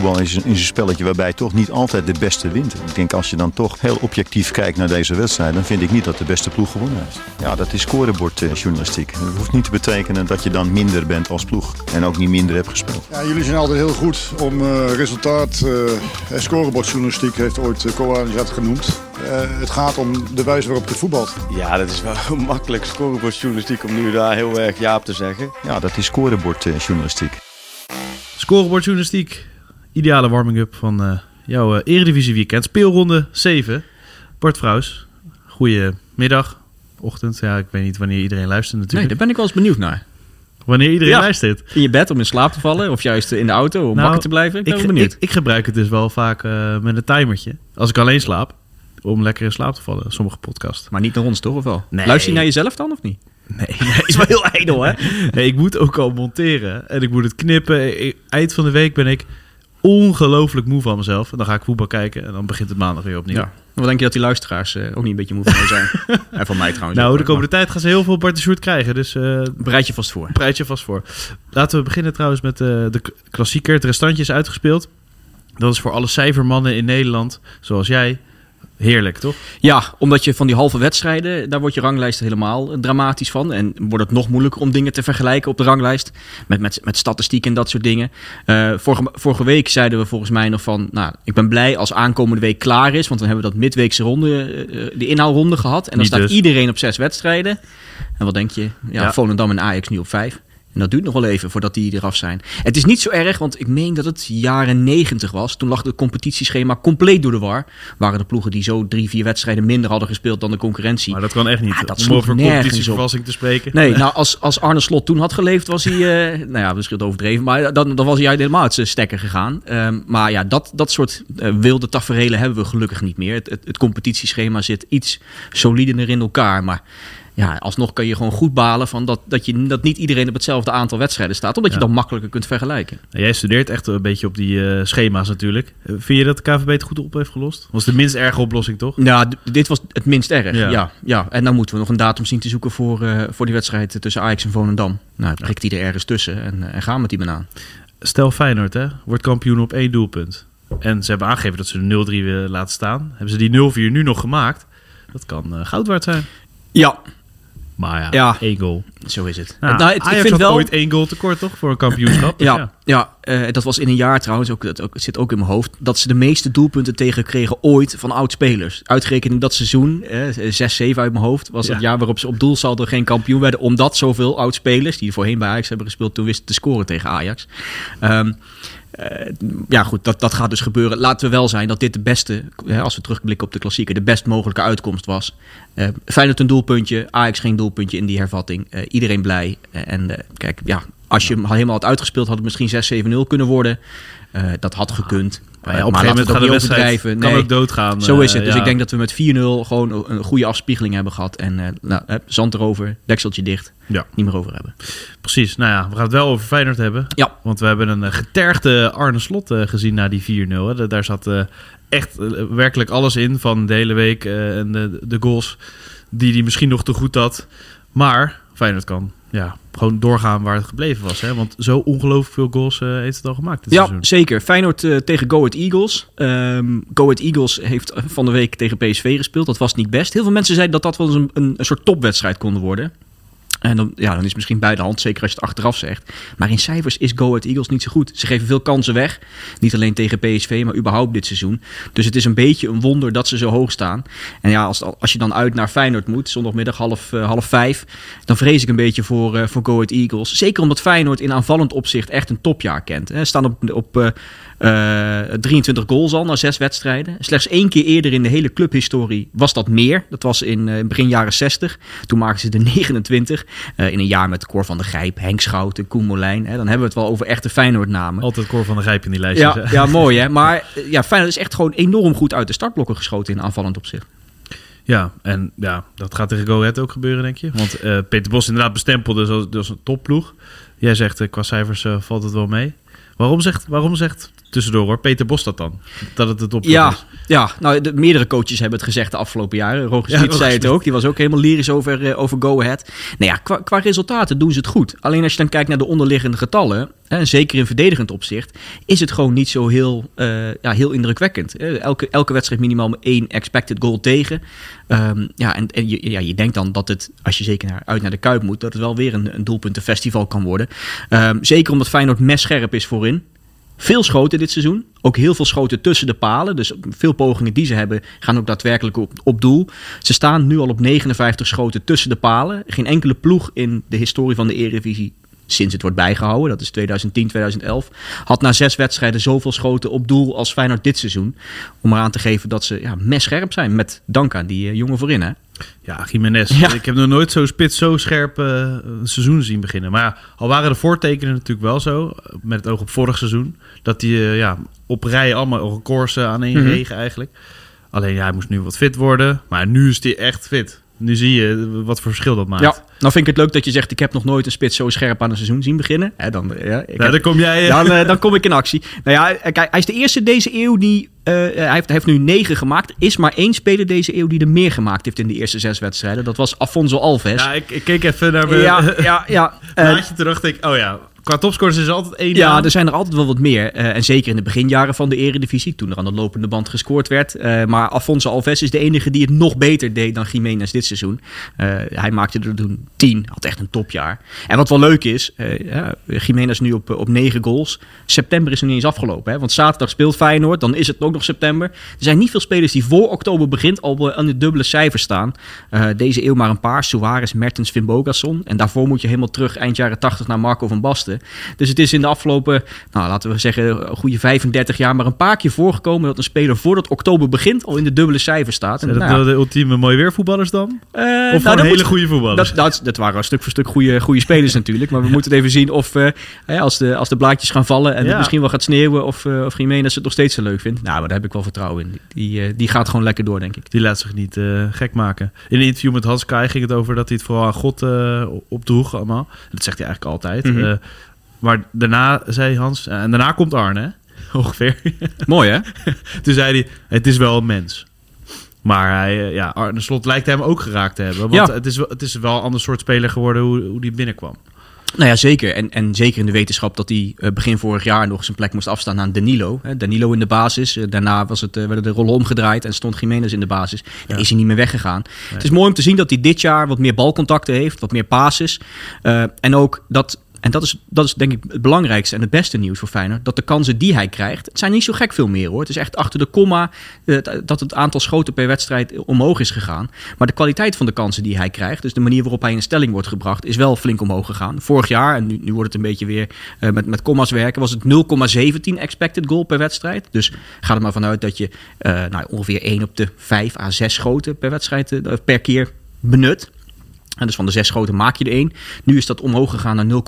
voetbal is, is een spelletje waarbij toch niet altijd de beste wint. Ik denk als je dan toch heel objectief kijkt naar deze wedstrijd, dan vind ik niet dat de beste ploeg gewonnen heeft. Ja, dat is scorebordjournalistiek. Dat hoeft niet te betekenen dat je dan minder bent als ploeg en ook niet minder hebt gespeeld. Ja, jullie zijn altijd heel goed om uh, resultaat. Uh, scorebordjournalistiek heeft ooit uh, Koan dat genoemd. het gaat om de wijze waarop je voetbalt. Ja, dat is wel makkelijk scorebordjournalistiek om nu daar heel erg ja op te zeggen. Ja, dat is scorebordjournalistiek. Scorebordjournalistiek. Ideale warming-up van uh, jouw uh, Eredivisie weekend. Speelronde 7. Bart Vrouws, goedemiddag, ochtend. Ja, ik weet niet wanneer iedereen luistert natuurlijk. Nee, daar ben ik wel eens benieuwd naar. Wanneer iedereen ja, luistert. In je bed om in slaap te vallen of juist in de auto om nou, wakker te blijven. Ik ben ik, benieuwd. Ik, ik, gebruik het dus wel vaak uh, met een timertje. Als ik alleen slaap, om lekker in slaap te vallen. Sommige podcasts. Maar niet naar ons toch of wel? Nee. Luister je naar jezelf dan of niet? Nee, is wel heel ijdel, hè? Nee, ik moet ook al monteren en ik moet het knippen. Eind van de week ben ik ongelooflijk moe van mezelf. En dan ga ik voetbal kijken en dan begint het maandag weer opnieuw. Ja. Wat denk je dat die luisteraars uh, ook niet een beetje moe van zijn? en van mij trouwens. Nou, de komende tijd gaan ze heel veel Bart de krijgen. Dus uh, bereid je vast voor. Bereid je vast voor. Laten we beginnen trouwens met uh, de klassieker. Het restantje is uitgespeeld. Dat is voor alle cijfermannen in Nederland, zoals jij, Heerlijk, toch? Ja, omdat je van die halve wedstrijden, daar wordt je ranglijst helemaal dramatisch van. En wordt het nog moeilijker om dingen te vergelijken op de ranglijst. Met, met, met statistiek en dat soort dingen. Uh, vorige, vorige week zeiden we volgens mij nog van... Nou, ik ben blij als aankomende week klaar is. Want dan hebben we dat midweekse ronde, uh, de inhaalronde gehad. En dan staat dus. iedereen op zes wedstrijden. En wat denk je? Ja, ja. Volendam en Ajax nu op vijf. En dat duurt nog wel even voordat die eraf zijn. Het is niet zo erg, want ik meen dat het jaren 90 was. Toen lag het competitieschema compleet door de war. Waren de ploegen die zo drie, vier wedstrijden minder hadden gespeeld dan de concurrentie. Maar dat kan echt niet. Ah, dat om over competitieverrassing te spreken. Nee, nou als, als Arne Slot toen had geleefd, was hij, uh, nou ja, misschien overdreven, maar dan, dan was hij helemaal uit zijn stekker gegaan. Um, maar ja, dat, dat soort uh, wilde taferelen hebben we gelukkig niet meer. Het, het, het competitieschema zit iets solider in elkaar, maar ja, alsnog kan je gewoon goed balen van dat, dat, je, dat niet iedereen op hetzelfde aantal wedstrijden staat. Omdat je dan makkelijker kunt vergelijken. Nou, jij studeert echt een beetje op die uh, schema's natuurlijk. Eh, vind je dat de KVB het goed op heeft gelost? Was de minst erge oplossing toch? Ja, dit was het minst erg. Ja. ja. En dan moeten we nog een datum zien te zoeken voor, uh, voor die wedstrijd tussen Ajax en Volendam. Nou, prikt die er ergens tussen en, en gaan met die banaan. Stel Feyenoord hè, wordt kampioen op één doelpunt. En ze hebben aangegeven dat ze de 0-3 willen laten staan. Hebben ze die 0-4 nu nog gemaakt? Dat kan goud waard zijn. Ja, maar ja, ja, één goal. Zo is het. Nou, nou, het, ik vind wel ooit één goal tekort, toch? Voor een kampioenschap. Dus ja, ja. Uh, dat was in een jaar trouwens, ook, dat ook, zit ook in mijn hoofd, dat ze de meeste doelpunten tegenkregen ooit van oud-spelers. Uitgerekend in dat seizoen, uh, 6, 7 uit mijn hoofd, was het jaar waarop ze op doel er geen kampioen werden. Omdat zoveel oud-spelers, die voorheen bij Ajax hebben gespeeld, toen wisten te scoren tegen Ajax. Um, ja, goed, dat, dat gaat dus gebeuren. Laten we wel zijn dat dit de beste, als we terugblikken op de klassieker, de best mogelijke uitkomst was. Uh, Feyenoord een doelpuntje, Ajax geen doelpuntje in die hervatting. Uh, iedereen blij. en kijk, ja, als je hem helemaal had uitgespeeld, had het misschien 6-7-0 kunnen worden. dat had gekund. Maar ja, op een gegeven moment gaat de wedstrijd kan ook doodgaan. Zo is het. Dus ik denk dat we met 4-0 gewoon een goede afspiegeling hebben gehad. En uh, nou, zand erover, dekseltje dicht. Ja. Niet meer over hebben. Precies. Nou ja, we gaan het wel over Feyenoord hebben. Ja. Want we hebben een getergde Arne Slot gezien na die 4-0. Daar zat echt werkelijk alles in van de hele week. en de, de goals die hij misschien nog te goed had. Maar Feyenoord kan ja, gewoon doorgaan waar het gebleven was. Hè? Want zo ongelooflijk veel goals uh, heeft het al gemaakt dit ja, seizoen. zeker. Feyenoord uh, tegen Go Ahead Eagles. Um, Go Ahead Eagles heeft van de week tegen PSV gespeeld. Dat was niet best. Heel veel mensen zeiden dat dat wel eens een, een, een soort topwedstrijd kon worden. En dan, ja, dan is het misschien bij de hand, zeker als je het achteraf zegt. Maar in cijfers is Go Ahead Eagles niet zo goed. Ze geven veel kansen weg. Niet alleen tegen PSV, maar überhaupt dit seizoen. Dus het is een beetje een wonder dat ze zo hoog staan. En ja, als, als je dan uit naar Feyenoord moet, zondagmiddag half, uh, half vijf... dan vrees ik een beetje voor, uh, voor Go Ahead Eagles. Zeker omdat Feyenoord in aanvallend opzicht echt een topjaar kent. Ze staan op, op uh, uh, 23 goals al na zes wedstrijden. Slechts één keer eerder in de hele clubhistorie was dat meer. Dat was in uh, begin jaren 60. Toen maakten ze de 29. Uh, in een jaar met Cor van der Grijp, Henk Schouten, Koen Molijn. Hè, dan hebben we het wel over echte Feyenoord-namen. Altijd Cor van der Grijp in die lijstjes. Ja, ja mooi hè. Maar ja, Feyenoord is echt gewoon enorm goed uit de startblokken geschoten in aanvallend opzicht. Ja, en ja, dat gaat tegen Go Ahead ook gebeuren, denk je? Want Peter Bos inderdaad bestempelde als, als een topploeg. Jij zegt, qua cijfers valt het wel mee. Waarom zegt, waarom zegt tussendoor hoor, Peter Bos dat dan? Dat het het op Ja, is. ja nou, de, meerdere coaches hebben het gezegd de afgelopen jaren. Roger Smit zei het ook. Die was ook helemaal lyrisch over, eh, over Go Ahead. Nou ja, qua, qua resultaten doen ze het goed. Alleen als je dan kijkt naar de onderliggende getallen... hè, zeker in verdedigend opzicht... is het gewoon niet zo heel, eh, ja, heel indrukwekkend. Eh, elke, elke wedstrijd minimaal één expected goal tegen. Ehm, ja, en, en je, ja, je denkt dan dat het, als je zeker naar, uit naar de Kuip moet... dat het wel weer een, een doelpuntenfestival kan worden. Ehm, zeker omdat Feyenoord messcherp is voorin. Veel schoten dit seizoen. Ook heel veel schoten tussen de palen. Dus veel pogingen die ze hebben gaan ook daadwerkelijk op, op doel. Ze staan nu al op 59 schoten tussen de palen. Geen enkele ploeg in de historie van de Eredivisie sinds het wordt bijgehouden, dat is 2010, 2011, had na zes wedstrijden zoveel schoten op doel als Feyenoord dit seizoen. Om eraan te geven dat ze ja, messcherp zijn, met dank aan die eh, jongen voorin. Hè? Ja, Jiménez. Ja. Ik heb nog nooit zo spits, zo scherp eh, een seizoen zien beginnen. Maar ja, al waren de voortekenen natuurlijk wel zo, met het oog op vorig seizoen, dat die eh, ja, op rij allemaal records aan één Mhm. regen eigenlijk. Alleen ja, hij moest nu wat fit worden, maar nu is hij echt fit. Nu zie je wat voor verschil dat maakt. Ja, nou vind ik het leuk dat je zegt, ik heb nog nooit een spits zo scherp aan een seizoen zien beginnen. Hè, dan, ja, ik Ja, heb- dan kom jij... eh, dan, eh, dan kom ik in actie. Nou ja, kijk, hij is de eerste deze eeuw die. eh, hij, heeft, hij heeft nu negen gemaakt. Is maar één speler deze eeuw die er meer gemaakt heeft in de eerste zes wedstrijden. Dat was Afonso Alves. ja, ik, ik keek even naar mijn ja, ja. ja. Eh, plaatje terug. Denk, ik, oh ja, qua topscorers is er altijd één ja, naam. er zijn er altijd wel wat meer. Eh, en zeker in de beginjaren van de Eredivisie, toen er aan de lopende band gescoord werd. Eh, maar Afonso Alves is de enige die het nog beter deed dan Jiménez dit seizoen. Eh, hij maakte er toen 10, had echt een topjaar. En wat wel leuk is, ja, Jiménez nu op, op 9 goals. September is nog niet eens afgelopen. Hè? Want zaterdag speelt Feyenoord, dan is het ook nog september. Er zijn niet veel spelers die voor oktober begint al aan de dubbele cijfers staan. Deze eeuw maar een paar. Suarez, Mertens, Finn Bogason. En daarvoor moet je helemaal terug eind jaren 80 naar Marco van Basten. Dus het is in de afgelopen, nou, laten we zeggen, een goede 35 jaar maar een paar keer voorgekomen dat een speler voordat oktober begint al in de dubbele cijfers staat. En, Zijn dat nou de ultieme mooi weervoetballers dan? eh, Of nou, dat hele moet- goede voetballers? dat, dat, dat waren stuk voor stuk goede, goede spelers natuurlijk. Maar we moeten het even zien of eh, als, de, als de blaadjes gaan vallen en Ja. het misschien wel gaat sneeuwen of, eh of Jiménez het nog steeds zo leuk vindt. Nou, maar daar heb ik wel vertrouwen in. Die, die gaat gewoon lekker door, denk ik. Die laat zich niet gek maken. In een interview met Hans Kai ging het over dat hij het vooral aan God opdroeg allemaal. Dat zegt hij eigenlijk altijd. Mhm. Maar daarna zei Hans... en daarna komt Arne, hè? ongeveer. Mooi hè? Toen zei hij, het is wel een mens. Maar hij, eh, ja, Arne Slot lijkt hem ook geraakt te hebben. Want Ja. het, is wel, het is wel een ander soort speler geworden hoe, hoe die binnenkwam. Nou ja, zeker. En, en zeker in de wetenschap dat hij eh, begin vorig jaar nog zijn plek moest afstaan aan Danilo. Danilo in de basis. Eh, daarna was het, eh, werden de rollen omgedraaid en stond Jiménez in de basis. Daar Ja. is hij niet meer weggegaan. Het is mooi om te zien dat hij dit jaar wat meer balcontacten heeft, wat meer passes. Eh, en ook dat, en dat is, dat is denk ik het belangrijkste en het beste nieuws voor Feyenoord, dat de kansen die hij krijgt, het zijn niet zo gek veel meer hoor. Het is echt achter de komma eh, dat het aantal schoten per wedstrijd omhoog is gegaan. Maar de kwaliteit van de kansen die hij krijgt, dus de manier waarop hij in stelling wordt gebracht, is wel flink omhoog gegaan. Vorig jaar, en nu, nu wordt het een beetje weer eh, met, met commas werken, was het 0,17 expected goal per wedstrijd. Dus ga er maar vanuit dat je eh, nou, ongeveer 1 op de 5 à 6 schoten per wedstrijd per keer benut. Dus van de zes schoten maak je er één. Nu is dat omhoog gegaan naar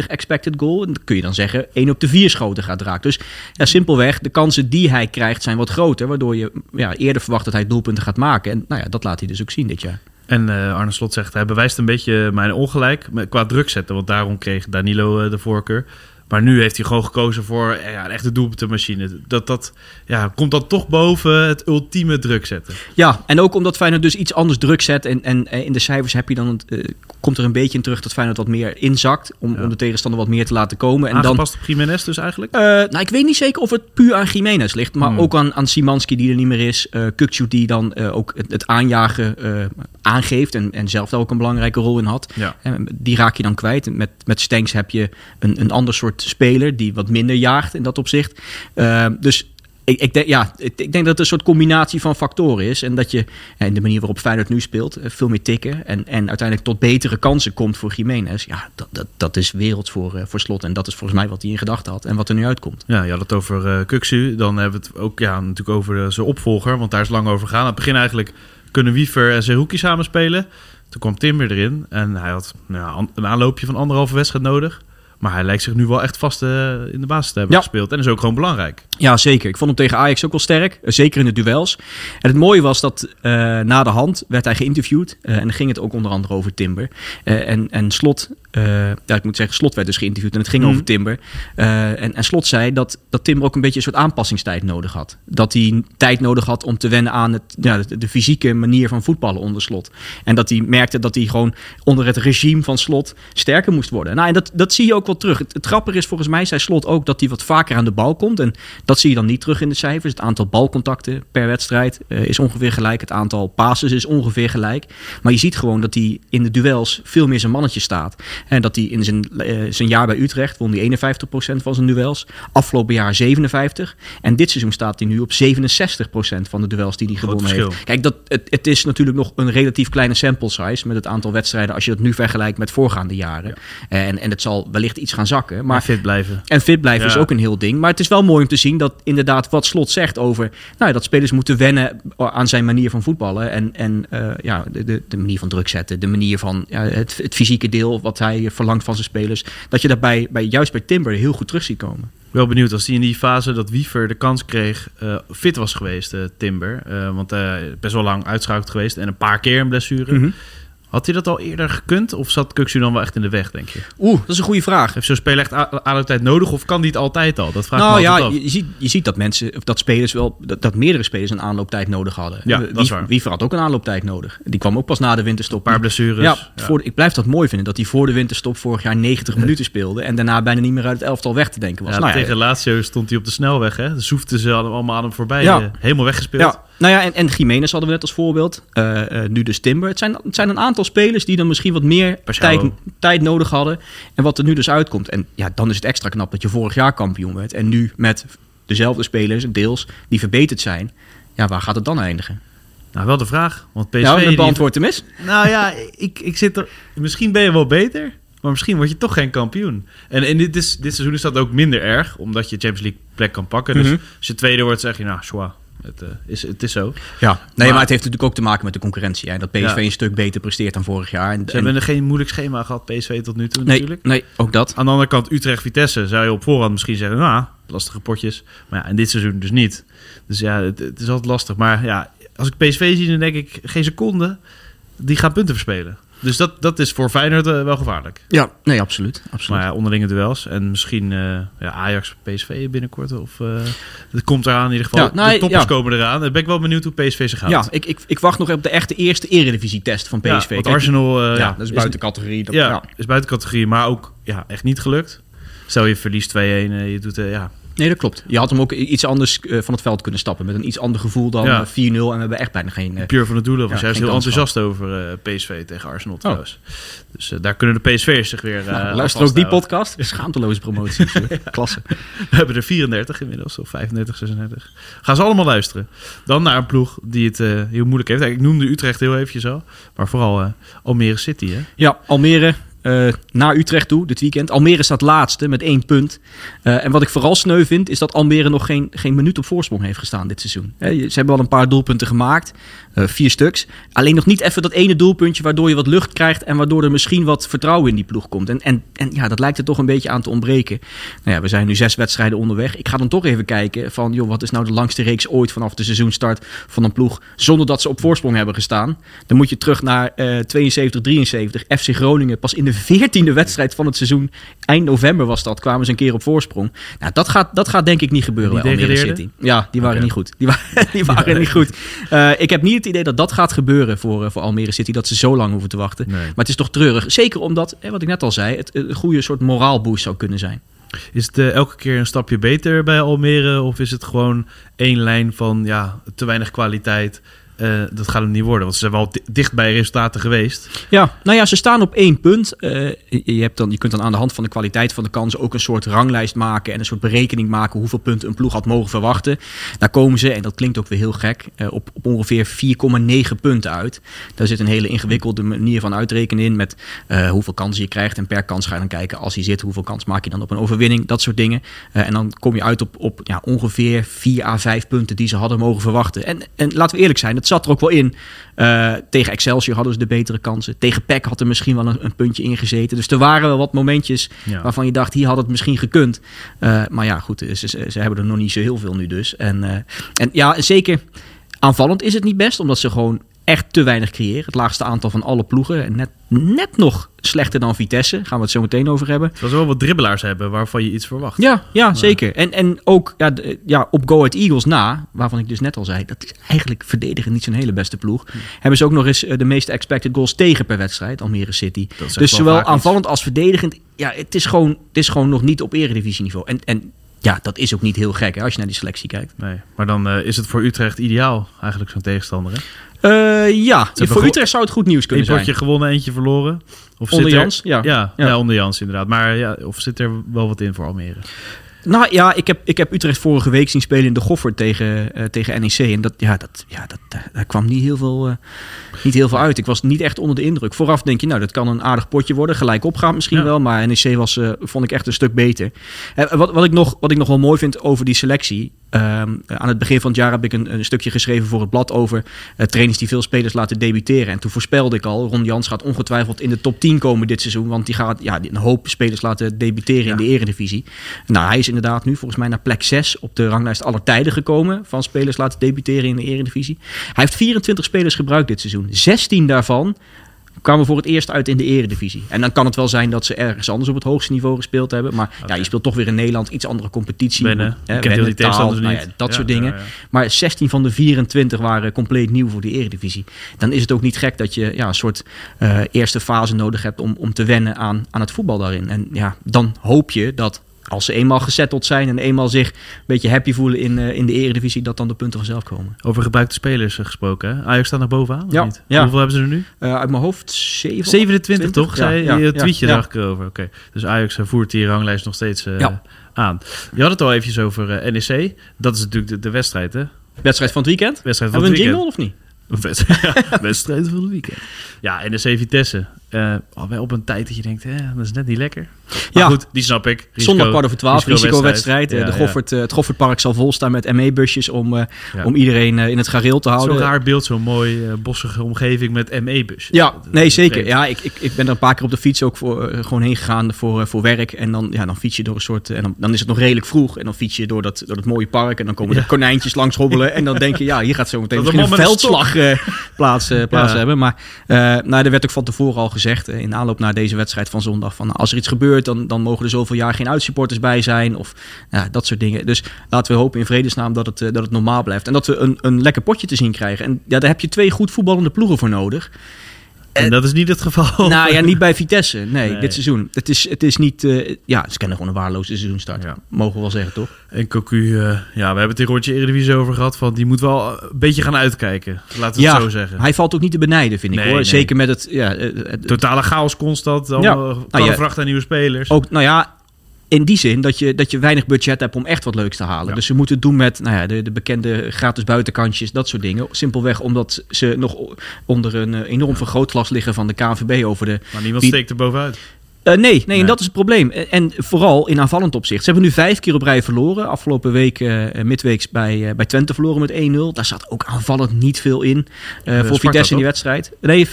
0,26 expected goal. En dan kun je dan zeggen, 1 op de vier schoten gaat raak. Dus ja, simpelweg, de kansen die hij krijgt zijn wat groter. Waardoor je ja, eerder verwacht dat hij doelpunten gaat maken. En nou ja, dat laat hij dus ook zien dit jaar. En eh, Arne Slot zegt, hij bewijst een beetje mijn ongelijk qua druk zetten. Want daarom kreeg Danilo eh, de voorkeur. Maar nu heeft hij gewoon gekozen voor eh, ja, een echte doelpuntenmachine. Dat, dat ja, komt dan toch boven het ultieme druk zetten. Ja, en ook omdat Feyenoord dus iets anders druk zet. En, en eh, in de cijfers heb je dan, eh, komt er een beetje in terug dat Feyenoord wat meer inzakt. Om, Ja. om de tegenstander wat meer te laten komen. En dan, Aangepast op Jiménez dus eigenlijk? Nou, ik weet niet zeker of het puur aan Jiménez ligt, maar Hmm. ook aan, aan Simanski die er niet meer is. Kukcu die dan ook het, het aanjagen aangeeft en, en zelf daar ook een belangrijke rol in had. Ja. Die raak je dan kwijt. Met, met Stenks heb je een, een ander soort speler die wat minder jaagt in dat opzicht. Eh, dus ik, ik, denk, ja, ik, denk dat het een soort combinatie van factoren is. En dat je eh, in de manier waarop Feyenoord nu speelt, eh, veel meer tikken. En, en uiteindelijk tot betere kansen komt voor Jiménez. Ja, dat, dat, dat is werelds voor, eh, voor slot. En dat is volgens mij wat hij in gedachten had en wat er nu uitkomt. Ja, je had het over eh Kuksu. Dan hebben we het ook ja, natuurlijk over eh, zijn opvolger. Want daar is lang over gegaan. Aan het begin eigenlijk kunnen Wiever en Zerouki samen spelen. Toen kwam Timber erin. En hij had nou, een aanloopje van anderhalve wedstrijd nodig. Maar hij lijkt zich nu wel echt vast eh, in de basis te hebben Ja. gespeeld. En is ook gewoon belangrijk. Ja, zeker. Ik vond hem tegen Ajax ook wel sterk. eh, Zeker in de duels. En het mooie was dat eh, na de hand werd hij geïnterviewd. eh, en dan ging het ook onder andere over Timber. En, en Slot, ja, ik moet zeggen, Slot werd dus geïnterviewd. En het ging Mhm. over Timber. En, en Slot zei dat, dat Timber ook een beetje een soort aanpassingstijd nodig had. Dat hij tijd nodig had om te wennen aan het, ja, de, de fysieke manier van voetballen onder Slot. En dat hij merkte dat hij gewoon onder het regime van Slot sterker moest worden. Nou, en dat, dat zie je ook wel terug. Het, het grappige is volgens mij, zei Slot ook, dat hij wat vaker aan de bal komt. En dat zie je dan niet terug in de cijfers. Het aantal balcontacten per wedstrijd eh, is ongeveer gelijk. Het aantal passes is ongeveer gelijk. Maar je ziet gewoon dat hij in de duels veel meer zijn mannetje staat. En dat hij in zijn, eh, zijn jaar bij Utrecht won hij 51% van zijn duels. Afgelopen jaar 57. En dit seizoen staat hij nu op 67% van de duels die hij gewonnen heeft. Kijk, dat, het, het is natuurlijk nog een relatief kleine sample size met het aantal wedstrijden als je dat nu vergelijkt met voorgaande jaren. En, en het zal wellicht iets gaan zakken. Maar Maar fit blijven. en fit blijven Ja. is ook een heel ding. Maar het is wel mooi om te zien dat inderdaad wat Slot zegt over... Nou, dat spelers moeten wennen aan zijn manier van voetballen. En, en eh, ja, de, de, de manier van druk zetten. De manier van ja, het, het fysieke deel wat hij verlangt van zijn spelers. Dat je daarbij bij, juist bij Timber heel goed terug ziet komen. Wel benieuwd als hij in die fase dat Wiever de kans kreeg eh, fit was geweest, eh, Timber. Want best wel lang uitschakeld geweest en een paar keer een blessure. Mhm. Had hij dat al eerder gekund of zat Kuxu dan wel echt in de weg, denk je? Oeh, dat is een goede vraag. Heeft zo'n speler echt aanlooptijd nodig of kan die het altijd al? Dat vraag Nou ja, af. je, ziet, je ziet dat mensen, of dat spelers wel, dat, dat meerdere spelers een aanlooptijd nodig hadden. Ja, Wie- dat is waar. Wiever had ook een aanlooptijd nodig. Die kwam ook pas na de winterstop. Een paar blessures. Ja, Voor ik blijf dat mooi vinden dat hij voor de winterstop vorig jaar 90 minuten speelde en daarna bijna niet meer uit het elftal weg te denken was. Ja, Nou ja, tegen Lazio stond hij op de snelweg. Hè? De zoeften ze allemaal aan hem voorbij. Eh, helemaal weggespeeld. Nou ja, en, en Jiménez hadden we net als voorbeeld. Eh, eh, nu dus Timber. Het zijn, het zijn een aantal spelers die dan misschien wat meer tijd, tijd nodig hadden. En wat er nu dus uitkomt. En ja, dan is het extra knap dat je vorig jaar kampioen werd. En nu met dezelfde spelers, deels, die verbeterd zijn. Ja, waar gaat het dan eindigen? Nou, wel de vraag. Want PSV... die- het beantwoord te mis. Nou ja, ik, ik zit er... Misschien ben je wel beter, maar misschien word je toch geen kampioen. En, en dit, is, dit seizoen is dat ook minder erg, omdat je Champions League plek kan pakken. Dus Mhm. als je tweede wordt, zeg je, nou, schwa. Het, eh, is, het is zo. Ja, nee, Maar- maar, het heeft natuurlijk ook te maken met de concurrentie. Hè. Dat PSV Ja. een stuk beter presteert dan vorig jaar. En, Ze hebben geen moeilijk schema gehad, PSV tot nu toe nee, natuurlijk. nee, ook dat. Aan de andere kant, Utrecht-Vitesse zou je op voorhand misschien zeggen... nou, lastige potjes. Maar ja, in dit seizoen dus niet. Dus ja, het, het is altijd lastig. Maar ja, als ik PSV zie, dan denk ik... geen seconde, die gaan punten verspelen. Dus dat, dat is voor Feyenoord eh, wel gevaarlijk. Ja, nee, absoluut. absoluut. Maar ja, onderlinge duels. En misschien eh, ja, Ajax, PSV binnenkort. Of uh, het komt eraan in ieder geval. Ja, nou, de toppers ja. komen eraan. Ben ik wel benieuwd hoe PSV zich houdt. ja, ik, ik, ik wacht nog op de echte eerste eredivisie-test van Ja, PSV. want Kijk, Arsenal eh, ja, dat is buiten categorie. Dat, ja, ja. is buiten categorie, maar ook ja, echt niet gelukt. Stel je verliest 2-1, eh, je doet eh, ja, Nee, dat klopt. Je had hem ook iets anders eh, van het veld kunnen stappen. Met een iets ander gevoel dan Ja. eh, 4-0. En we hebben echt bijna geen... eh, Puur van het doelen was Ja, heel enthousiast over PSV tegen Oh. Arsenal trouwens. Dus daar kunnen de PSV'ers zich weer. nou, aan luister ook die podcast. Schaamteloze promotie. Klasse. We hebben er 34 inmiddels, of 35, 36. Gaan ze allemaal luisteren. Dan naar een ploeg die het heel moeilijk heeft. Ik noemde Utrecht heel eventjes al, maar vooral Almere City. Hè? Ja, Almere eh, naar Utrecht toe dit weekend. Almere staat laatste met één punt. Eh, en wat ik vooral sneu vind, is dat Almere nog geen, geen minuut op voorsprong heeft gestaan dit seizoen. Ze hebben wel een paar doelpunten gemaakt, eh, vier stuks. Alleen nog niet even dat ene doelpuntje waardoor je wat lucht krijgt en waardoor er misschien wat vertrouwen in die ploeg komt. En, en, en ja, dat lijkt er toch een beetje aan te ontbreken. Nou ja, we zijn nu zes wedstrijden onderweg. Ik ga dan toch even kijken van, joh, wat is nou de langste reeks ooit vanaf de seizoenstart van een ploeg zonder dat ze op voorsprong hebben gestaan. Dan moet je terug naar eh 72, 73. FC Groningen pas in de veertiende wedstrijd van het seizoen, eind november was dat, kwamen ze een keer op voorsprong. Nou, dat gaat, dat gaat denk ik niet gebeuren Die bij Almere? City. Ja, die waren niet goed. Die, wa die waren niet goed. Eh, ik heb niet het idee dat dat gaat gebeuren voor, eh, voor Almere City, dat ze zo lang hoeven te wachten. Nee. Maar het is toch treurig. Zeker omdat, eh, wat ik net al zei, het een goede soort moraalboost zou kunnen zijn. Is het eh, elke keer een stapje beter bij Almere? Of is het gewoon één lijn van ja, te weinig kwaliteit? Eh, dat gaat hem niet worden, want ze zijn wel di- dicht bij resultaten geweest. Ja, nou ja, ze staan op één punt. Eh, je, hebt dan, je kunt dan aan de hand van de kwaliteit van de kansen ook een soort ranglijst maken en een soort berekening maken hoeveel punten een ploeg had mogen verwachten. Daar komen ze, en dat klinkt ook weer heel gek, eh, op, ongeveer 4,9 punten uit. Daar zit een hele ingewikkelde manier van uitrekenen in met hoeveel kansen je krijgt. En per kans ga je dan kijken als hij zit, hoeveel kans maak je dan op een overwinning, dat soort dingen. En dan kom je uit op, op ja, ongeveer 4 à 5 punten die ze hadden mogen verwachten. En, en laten we eerlijk zijn, het zat er ook wel in. Eh, tegen Excelsior hadden ze de betere kansen. Tegen PEC had er misschien wel een, een puntje ingezeten. Dus er waren wel wat momentjes Ja. waarvan je dacht, hier had het misschien gekund. Eh, maar ja, goed, ze, ze, ze hebben er nog niet zo heel veel nu dus. En, eh, en ja, zeker aanvallend is het niet best, omdat ze gewoon echt te weinig creëren. Het laagste aantal van alle ploegen. En net, net nog slechter dan Vitesse. Gaan we het zo meteen over hebben. Ze wel wat dribbelaars hebben waarvan je iets verwacht. Ja, ja zeker. En, en ook ja, ja, op Go Ahead Eagles na, waarvan ik dus net al zei, dat is eigenlijk verdedigen niet zo'n hele beste ploeg. Hebben ze ook nog eens eh, de meeste expected goals tegen per wedstrijd, Almere City. Dus wel zowel iets. aanvallend als verdedigend, ja, het is gewoon, het is gewoon nog niet op eredivisieniveau. En, en ja, dat is ook niet heel gek hè, als je naar die selectie kijkt. Nee, maar dan eh, is het voor Utrecht ideaal, eigenlijk zo'n tegenstander. Hè? Eh, ja, voor Utrecht zou het goed nieuws kunnen zijn. potje gewonnen, eentje verloren. Of Onder zit er- Jans, ja. Ja, ja. Ja. onder Jans inderdaad. Maar ja, of zit er wel wat in voor Almere? Nou ja, ik heb, ik heb Utrecht vorige week zien spelen in de Goffert tegen, eh, tegen NEC. En dat, ja, dat, ja, dat, daar- daar kwam niet heel, veel, eh, niet heel veel uit. Ik was niet echt onder de indruk. Vooraf denk je, nou, dat kan een aardig potje worden. Gelijk opgaan misschien Ja. wel. Maar NEC was, eh, vond ik echt een stuk beter. Eh, wat, wat, ik nog, wat ik nog wel mooi vind over die selectie. Ehm, aan het begin van het jaar heb ik een, een stukje geschreven voor het blad over eh, trainers die veel spelers laten debuteren. En toen voorspelde ik al, Ron Jans gaat ongetwijfeld in de top 10 komen dit seizoen. Want die gaat ja, een hoop spelers laten debuteren in de eredivisie. Nou, hij is inderdaad nu volgens mij naar plek 6 op de ranglijst aller tijden gekomen. Van spelers laten debuteren in de eredivisie. Hij heeft 24 spelers gebruikt dit seizoen. 16 daarvan kwamen voor het eerst uit in de eredivisie. En dan kan het wel zijn dat ze ergens anders op het hoogste niveau gespeeld hebben. Maar ja, je speelt toch weer in Nederland, iets andere competitie. Wennen. Hè, wennen, die taal, nou ja, dat Ja, soort dingen. ja. Maar 16 van de 24 waren compleet nieuw voor de eredivisie. Dan is het ook niet gek dat je ja, een soort eh, eerste fase nodig hebt om, om te wennen aan, aan het voetbal daarin. En ja, dan hoop je dat als ze eenmaal gesetteld zijn en eenmaal zich een beetje happy voelen in, eh, in de eredivisie, dat dan de punten vanzelf komen. Over gebruikte spelers eh, gesproken. Hè? Ajax staat nog bovenaan, of Ja, niet? ja. Hoeveel hebben ze er nu? Eh, uit mijn hoofd 7. 27 toch? Ja, ja, tweetje dacht ik erover. Oké. Dus Ajax voert die ranglijst nog steeds aan. Je had het al eventjes over NEC. Dat is natuurlijk de, de wedstrijd, hè? Wedstrijd van het weekend. Wedstrijd van Hebben we het een weekend. jingle of niet? Wedstrijd, wedstrijd van het weekend. Ja, NEC Vitesse. Eh alweer op een tijd dat je denkt, hè, dat is net niet lekker. Maar Ja. goed, die snap ik. Risico- Zondag kwart over twaalf, risicowedstrijd. Eh, Ja, de. Goffert, eh, het Goffertpark zal volstaan met ME-busjes om, Ja. om iedereen in het gareel te houden. Zo'n raar beeld, zo'n mooi bossige omgeving met ME-busjes. Ja, nee, zeker. Vreemd. Ja, ik, ik, ik ben er een paar keer op de fiets ook voor, gewoon heen gegaan voor, voor werk. En dan, ja, dan fiets je door een soort... En dan, dan is het nog redelijk vroeg. En dan fiets je door dat, door dat mooie park. En dan komen de konijntjes langs hobbelen. En dan denk je, ja, hier gaat zo meteen Dat een misschien veldslag plaats, plaats hebben. Maar nou, er werd ook van tevoren al gezegd, in aanloop naar deze wedstrijd van zondag... van als er iets gebeurt, dan, dan mogen er zoveel jaar geen uitsupporters bij zijn. Of ja, dat soort dingen. Dus laten we hopen in vredesnaam dat het, eh, dat het normaal blijft. En dat we een, een lekker potje te zien krijgen. En ja, daar heb je twee goed voetballende ploegen voor nodig. En dat is niet het geval. Nou ja, niet bij Vitesse. Nee, Nee. dit seizoen. Het is, het is niet... eh, ja, ze kennen gewoon een waardeloze seizoenstart. Ja. Mogen we wel zeggen, toch? En Cocu, eh, ja, we hebben het in Rondje Eredivisie over gehad. Van, die moet wel een beetje gaan uitkijken. Laten we ja, het zo zeggen. hij valt ook niet te benijden, vind ik Nee, hoor. nee. Zeker met het... Ja, eh, het- Totale chaos constant. Allemaal Nou ja. vracht aan nieuwe spelers. ook, nou ja, in die zin dat je, dat je weinig budget hebt om echt wat leuks te halen. Ja. Dus ze moeten het doen met nou ja, de, de bekende gratis buitenkantjes, dat soort dingen. Simpelweg omdat ze nog onder een eh, enorm vergrootglas liggen van de KNVB over de maar niemand steekt er bovenuit. Eh, nee, nee, Nee. en dat is het probleem. En, vooral in aanvallend opzicht. Ze hebben nu vijf keer op rij verloren. Afgelopen week eh, midweeks bij, bij Twente verloren met 1-0. Daar zat ook aanvallend niet veel in voor Vitesse in die wedstrijd. Nee,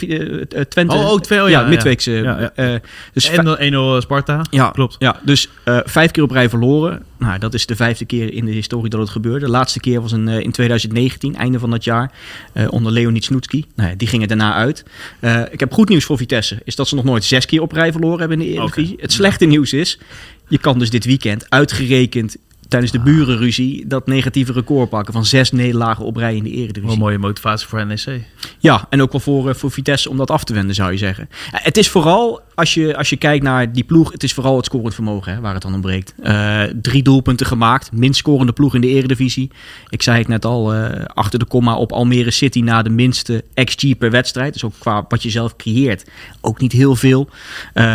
Twente. Oh, oh, twee- oh, ja, midweeks. Ja, ja. dus En dan 1-0 Sparta. ja, klopt. Ja, dus vijf keer op rij verloren. Nou, dat is de vijfde keer in de historie dat het gebeurde. De laatste keer was in, eh, in 2019, einde van dat jaar, eh, onder Leonid Snoetski. Nou, ja, die ging er daarna uit. Eh, ik heb goed nieuws voor Vitesse. Is dat ze nog nooit zes keer op rij verloren hebben in de Eredivisie. Het slechte nieuws is, je kan dus dit weekend uitgerekend tijdens de burenruzie dat negatieve record pakken van zes nederlagen op rij in de Eredivisie. een mooie motivatie voor NEC. Ja, en ook wel voor, eh, voor Vitesse om dat af te wenden, zou je zeggen. Eh, Het is vooral, als je, als je kijkt naar die ploeg, het is vooral het scorend vermogen hè, waar het dan om breekt. Eh, drie doelpunten gemaakt, minst scorende ploeg in de eredivisie. Ik zei het net al, achter de komma op Almere City na de minste XG per wedstrijd. Dus ook qua wat je zelf creëert, ook niet heel veel.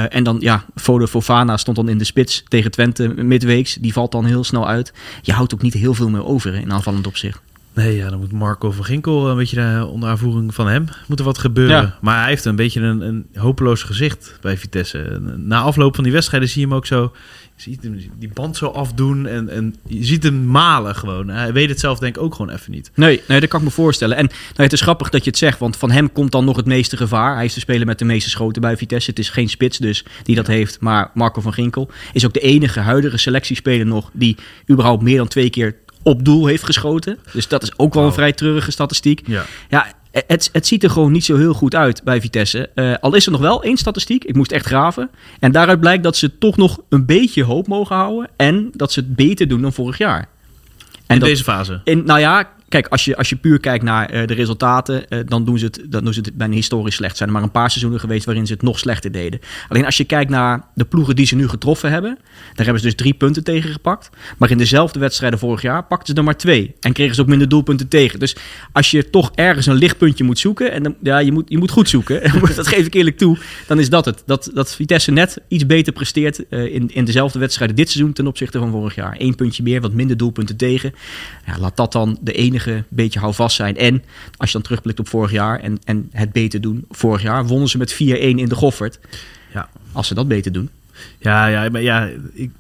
En dan, ja, Fodo Fofana stond dan in de spits tegen Twente midweeks. Die valt dan heel snel uit. Je houdt ook niet heel veel meer over hè, in aanvallend opzicht. Nee, ja, dan moet Marco van Ginkel een beetje eh, onder aanvoering van hem. Moet er wat gebeuren. Ja. Maar hij heeft een beetje een, een hopeloos gezicht bij Vitesse. Na afloop van die wedstrijden zie je hem ook zo ziet hem die band zo afdoen en, en je ziet hem malen gewoon. Hij weet het zelf denk ik ook gewoon even niet. Nee, nee, dat kan ik me voorstellen. En nou, het is grappig dat je het zegt, want van hem komt dan nog het meeste gevaar. Hij is de speler met de meeste schoten bij Vitesse. Het is geen spits dus die dat heeft, maar Marco van Ginkel is ook de enige huidige selectiespeler nog die überhaupt meer dan twee keer op doel heeft geschoten. Dus dat is ook wel een vrij treurige statistiek. Ja. Ja, het, het ziet er gewoon niet zo heel goed uit bij Vitesse. Eh, al is er nog wel één statistiek. Ik moest echt graven. En daaruit blijkt dat ze toch nog een beetje hoop mogen houden. En dat ze het beter doen dan vorig jaar. En In dat- deze fase. in, nou ja, kijk, als je, als je puur kijkt naar eh, de resultaten, eh, dan, doen ze het, dan doen ze het bijna historisch slecht. Zijn er maar een paar seizoenen geweest waarin ze het nog slechter deden. Alleen als je kijkt naar de ploegen die ze nu getroffen hebben, daar hebben ze dus drie punten tegen gepakt. Maar in dezelfde wedstrijden vorig jaar pakten ze er maar twee. En kregen ze ook minder doelpunten tegen. Dus als je toch ergens een lichtpuntje moet zoeken, en ja, je moet, je moet goed zoeken, dat geef ik eerlijk toe, dan is dat het. Dat, dat Vitesse net iets beter presteert eh, in, in dezelfde wedstrijden dit seizoen ten opzichte van vorig jaar. Eén puntje meer, wat minder doelpunten tegen. Ja, laat dat dan de enige beetje houvast zijn. En als je dan terugblikt op vorig jaar en, en het beter doen. Vorig jaar wonnen ze met 4-1 in de Goffert. Ja. Als ze dat beter doen. Ja, ja, maar ja, ik,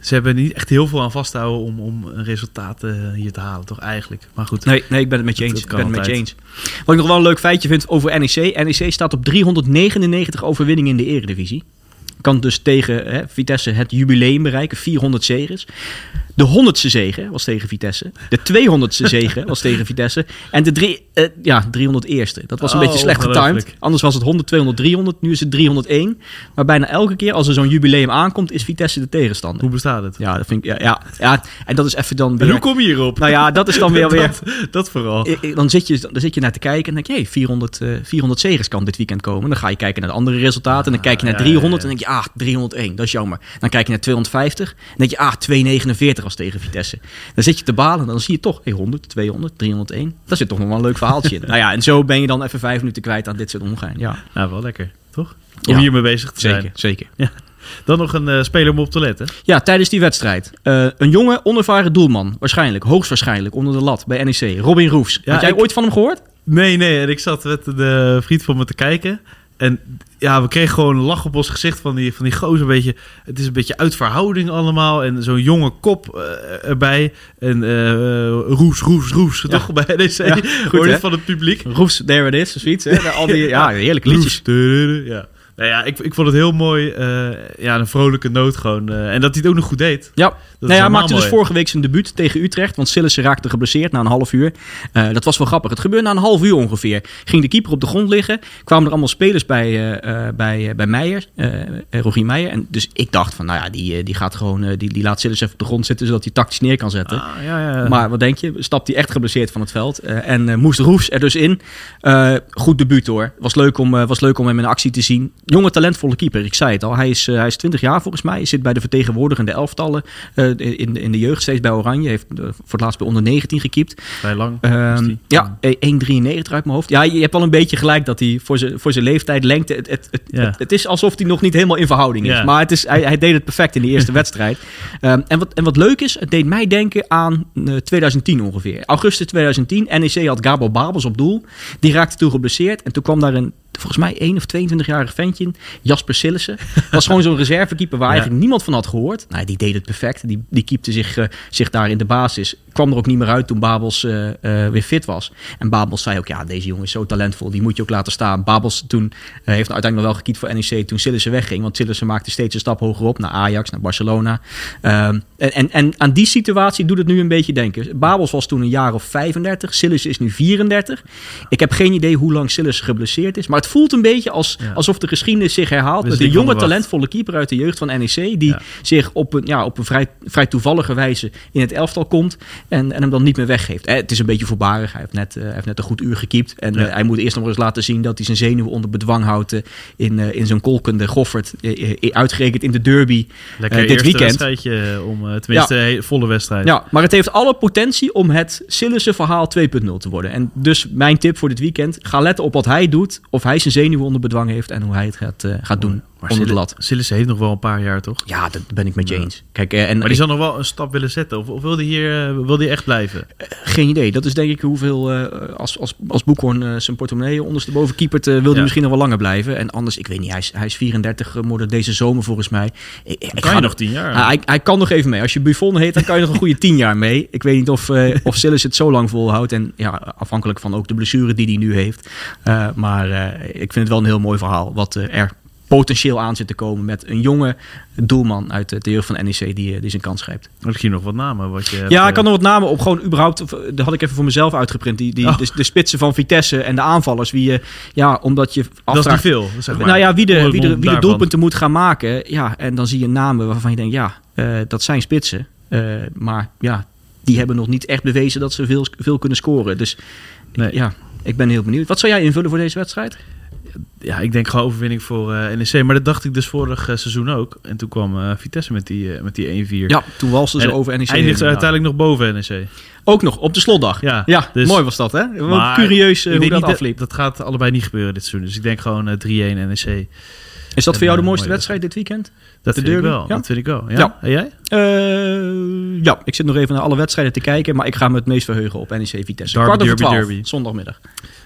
ze hebben niet echt heel veel aan vasthouden om, om een resultaat eh, hier te halen, toch eigenlijk. Maar goed. Nee, nee ik ben het met je eens. Ik ben het met je eens. Wat ik nog wel een leuk feitje vind over NEC. NEC staat op 399 overwinningen in de eredivisie. Kan dus tegen hè, Vitesse het jubileum bereiken, 400 zegens. De 100ste zege was tegen Vitesse. De 200ste zege was tegen Vitesse. En de drie, eh, ja, 301ste. Dat was een Oh, beetje slecht getimed. Anders was het 100, 200, 300. Nu is het 301. Maar bijna elke keer als er zo'n jubileum aankomt, is Vitesse de tegenstander. Hoe bestaat het? Ja, dat vind ik. Ja, ja, ja, en dat is even dan En hoe kom je hierop? Nou ja, dat is dan weer weer. dat, dat vooral. Dan zit, je, dan zit je naar te kijken en denk je, hey, 400, eh 400 zegers kan dit weekend komen. Dan ga je kijken naar de andere resultaten. En dan kijk je naar ja, ja, 300 ja. en denk je, ah, 301, dat is jammer. Dan kijk je naar 250 en denk je, ah, 249 was tegen Vitesse. Dan zit je te balen en dan zie je toch, hey, 100, 200, 301. Daar zit toch nog wel een leuk verhaaltje in. nou ja, en zo ben je dan even vijf minuten kwijt aan dit soort omgaan. Ja, Nou, wel lekker, toch? Om Ja. hiermee bezig te zijn. zeker, zeker. Dan nog een eh, speler om op te letten. Ja, tijdens die wedstrijd. Eh, een jonge, onervaren doelman. Waarschijnlijk, hoogstwaarschijnlijk, onder de lat bij NEC. Robin Roefs. Ja, Had jij ik- ooit van hem gehoord? Nee, nee. En ik zat met de vriend van me te kijken. En ja, we kregen gewoon een lach op ons gezicht van die, van die gozer. Een beetje, het is een beetje uit verhouding allemaal. En zo'n jonge kop eh, erbij. En eh roes, roes, roes. Toch bij NEC. Ja, goed, Hoor van het publiek? Roefs, there it is, zoiets. Hè? Al die, ja, heerlijke liedjes. Roes, Ja. Nou ja, ik, ik vond het heel mooi. eh, ja, een vrolijke noot gewoon. eh, en dat hij het ook nog goed deed. Ja, Dat nou ja, hij maakte dus vorige week zijn debuut tegen Utrecht. Want Sillissen raakte geblesseerd na een half uur. Eh, dat was wel grappig. Het gebeurde na een half uur ongeveer. Ging de keeper op de grond liggen. Kwamen er allemaal spelers bij, bij, bij Meijer, Rogier Meijer. En dus ik dacht van, nou ja, die, die gaat gewoon, die, die laat Sillissen even op de grond zitten, zodat hij tactisch neer kan zetten. Ah, ja, ja. Maar wat denk je? Stapt hij echt geblesseerd van het veld. en moest Roefs er dus in. Goed debuut hoor. Was leuk, om, was leuk om hem in actie te zien. Jonge, talentvolle keeper. Ik zei het al. Hij is, eh, hij is 20 jaar volgens mij. Hij zit bij de vertegenwoordigende elftallen. eh, in, in de jeugd steeds bij Oranje. Heeft eh, voor het laatst bij onder 19 gekiept. Vrij lang. Die. ja, eh, 1,93 uit mijn hoofd. Ja, je hebt wel een beetje gelijk dat hij voor zijn, voor zijn leeftijd, lengte... Het, het, het, Ja. het, het is alsof hij nog niet helemaal in verhouding is. Maar het is, hij, hij deed het perfect in de eerste wedstrijd. Ehm, en, wat, en wat leuk is, het deed mij denken aan eh, 2010 ongeveer. Augustus 2010, NEC had Gabo Babels op doel. Die raakte toen geblesseerd. En toen kwam daar een, volgens mij 1 of 22-jarig ventje. Jasper Sillissen. was gewoon zo'n reservekeeper waar Ja. eigenlijk niemand van had gehoord. Nou, die deed het perfect. Die, die keepte zich, eh, zich daar in de basis. Kwam er ook niet meer uit toen Babels eh, eh, weer fit was. En Babels zei ook, ja, deze jongen is zo talentvol. Die moet je ook laten staan. Babels toen heeft uiteindelijk nog wel gekiept voor NEC toen Sillissen wegging. Want Sillissen maakte steeds een stap hoger op naar Ajax, naar Barcelona. Ehm, en, en, en aan die situatie doet het nu een beetje denken. Babels was toen een jaar of 35. Sillissen is nu 34. Ik heb geen idee hoe lang Sillissen geblesseerd is. Maar het voelt een beetje als, Ja. alsof de geschiedenis zich herhaalt. Met een jonge talentvolle keeper uit de jeugd van NEC. Die Ja. zich op een, ja, op een vrij, vrij toevallige wijze in het elftal komt. En, en hem dan niet meer weggeeft. Eh, het is een beetje voorbarig. Hij heeft net, eh, hij heeft net een goed uur gekiept. En Ja. eh, hij moet eerst nog eens laten zien dat hij zijn zenuwen onder bedwang houdt. in, in zo'n kolkende Goffert. uitgerekend in de derby. Lekker dit weekend. om eh, tenminste een volle wedstrijd. Ja, maar het heeft alle potentie om het Sillissen verhaal 2.0 te worden. En dus mijn tip voor dit weekend. Ga letten op wat hij doet. Of hij zijn zenuwen onder bedwang heeft. En hoe hij het gaat, eh, gaat doen. Onder de lat. Sillissen heeft nog wel een paar jaar, toch? Ja, dat ben ik met je eens. Kijk, eh, en Maar die zal nog wel een stap willen zetten. Of, of wil die hier eh, wil die echt blijven? geen idee. Dat is denk ik hoeveel, eh, als, als, als Boekhoorn eh, zijn portemonnee ondersteboven keepert, eh, wil hij Ja. misschien nog wel langer blijven. En anders, ik weet niet, hij is, hij is 34 geworden deze zomer volgens mij. Ik, ik kan je nog tien jaar. Ah, hij, hij kan nog even mee. Als je Buffon heet, dan kan je nog een goede tien jaar mee. Ik weet niet of, eh of Sillis het zo lang volhoudt. En ja, afhankelijk van ook de blessure die hij nu heeft. Eh, maar eh, ik vind het wel een heel mooi verhaal. Wat eh, er potentieel aan zit te komen met een jonge doelman uit de jeugd van NEC die, eh, die zijn kans grijpt. Misschien nog wat namen. Wat je Ja, eh, ik kan nog wat namen op gewoon überhaupt. eh, Dat had ik even voor mezelf uitgeprint. Die, die, Oh. de, de spitsen van Vitesse en de aanvallers. Wie je, ja, omdat je Dat is afvraagt. veel. Zeg maar. Nou ja, wie de, wie de, wie de doelpunten moet gaan maken. Ja, en dan zie je namen waarvan je denkt, ja, eh, dat zijn spitsen. Eh, maar ja, die hebben nog niet echt bewezen dat ze veel, veel kunnen scoren. Dus Nee. ja, ik ben heel benieuwd. Wat zou jij invullen voor deze wedstrijd? Ja, ik denk gewoon overwinning voor eh, NEC. Maar dat dacht ik dus vorig eh, seizoen ook. En toen kwam eh, Vitesse met die, met die 1-4. Ja, toen walsten ze En over NEC. Eindigt heen. uiteindelijk nog boven NEC. Ook nog, op de slotdag. Ja, Ja, dus- mooi was dat, hè? Maar curieus hoe dat afliep. Dat gaat allebei niet gebeuren dit seizoen. Dus ik denk gewoon eh, 3-1 NEC. Is dat voor jou de mooiste wedstrijd dit weekend? Dat De vind ik wel. Ja? Dat vind ik wel. Ja? Ja. En jij? Ja, ik zit nog even naar alle wedstrijden te kijken, maar ik ga me het meest verheugen op NEC Vitesse. Derby, Kwart derby, 12, derby. zondagmiddag.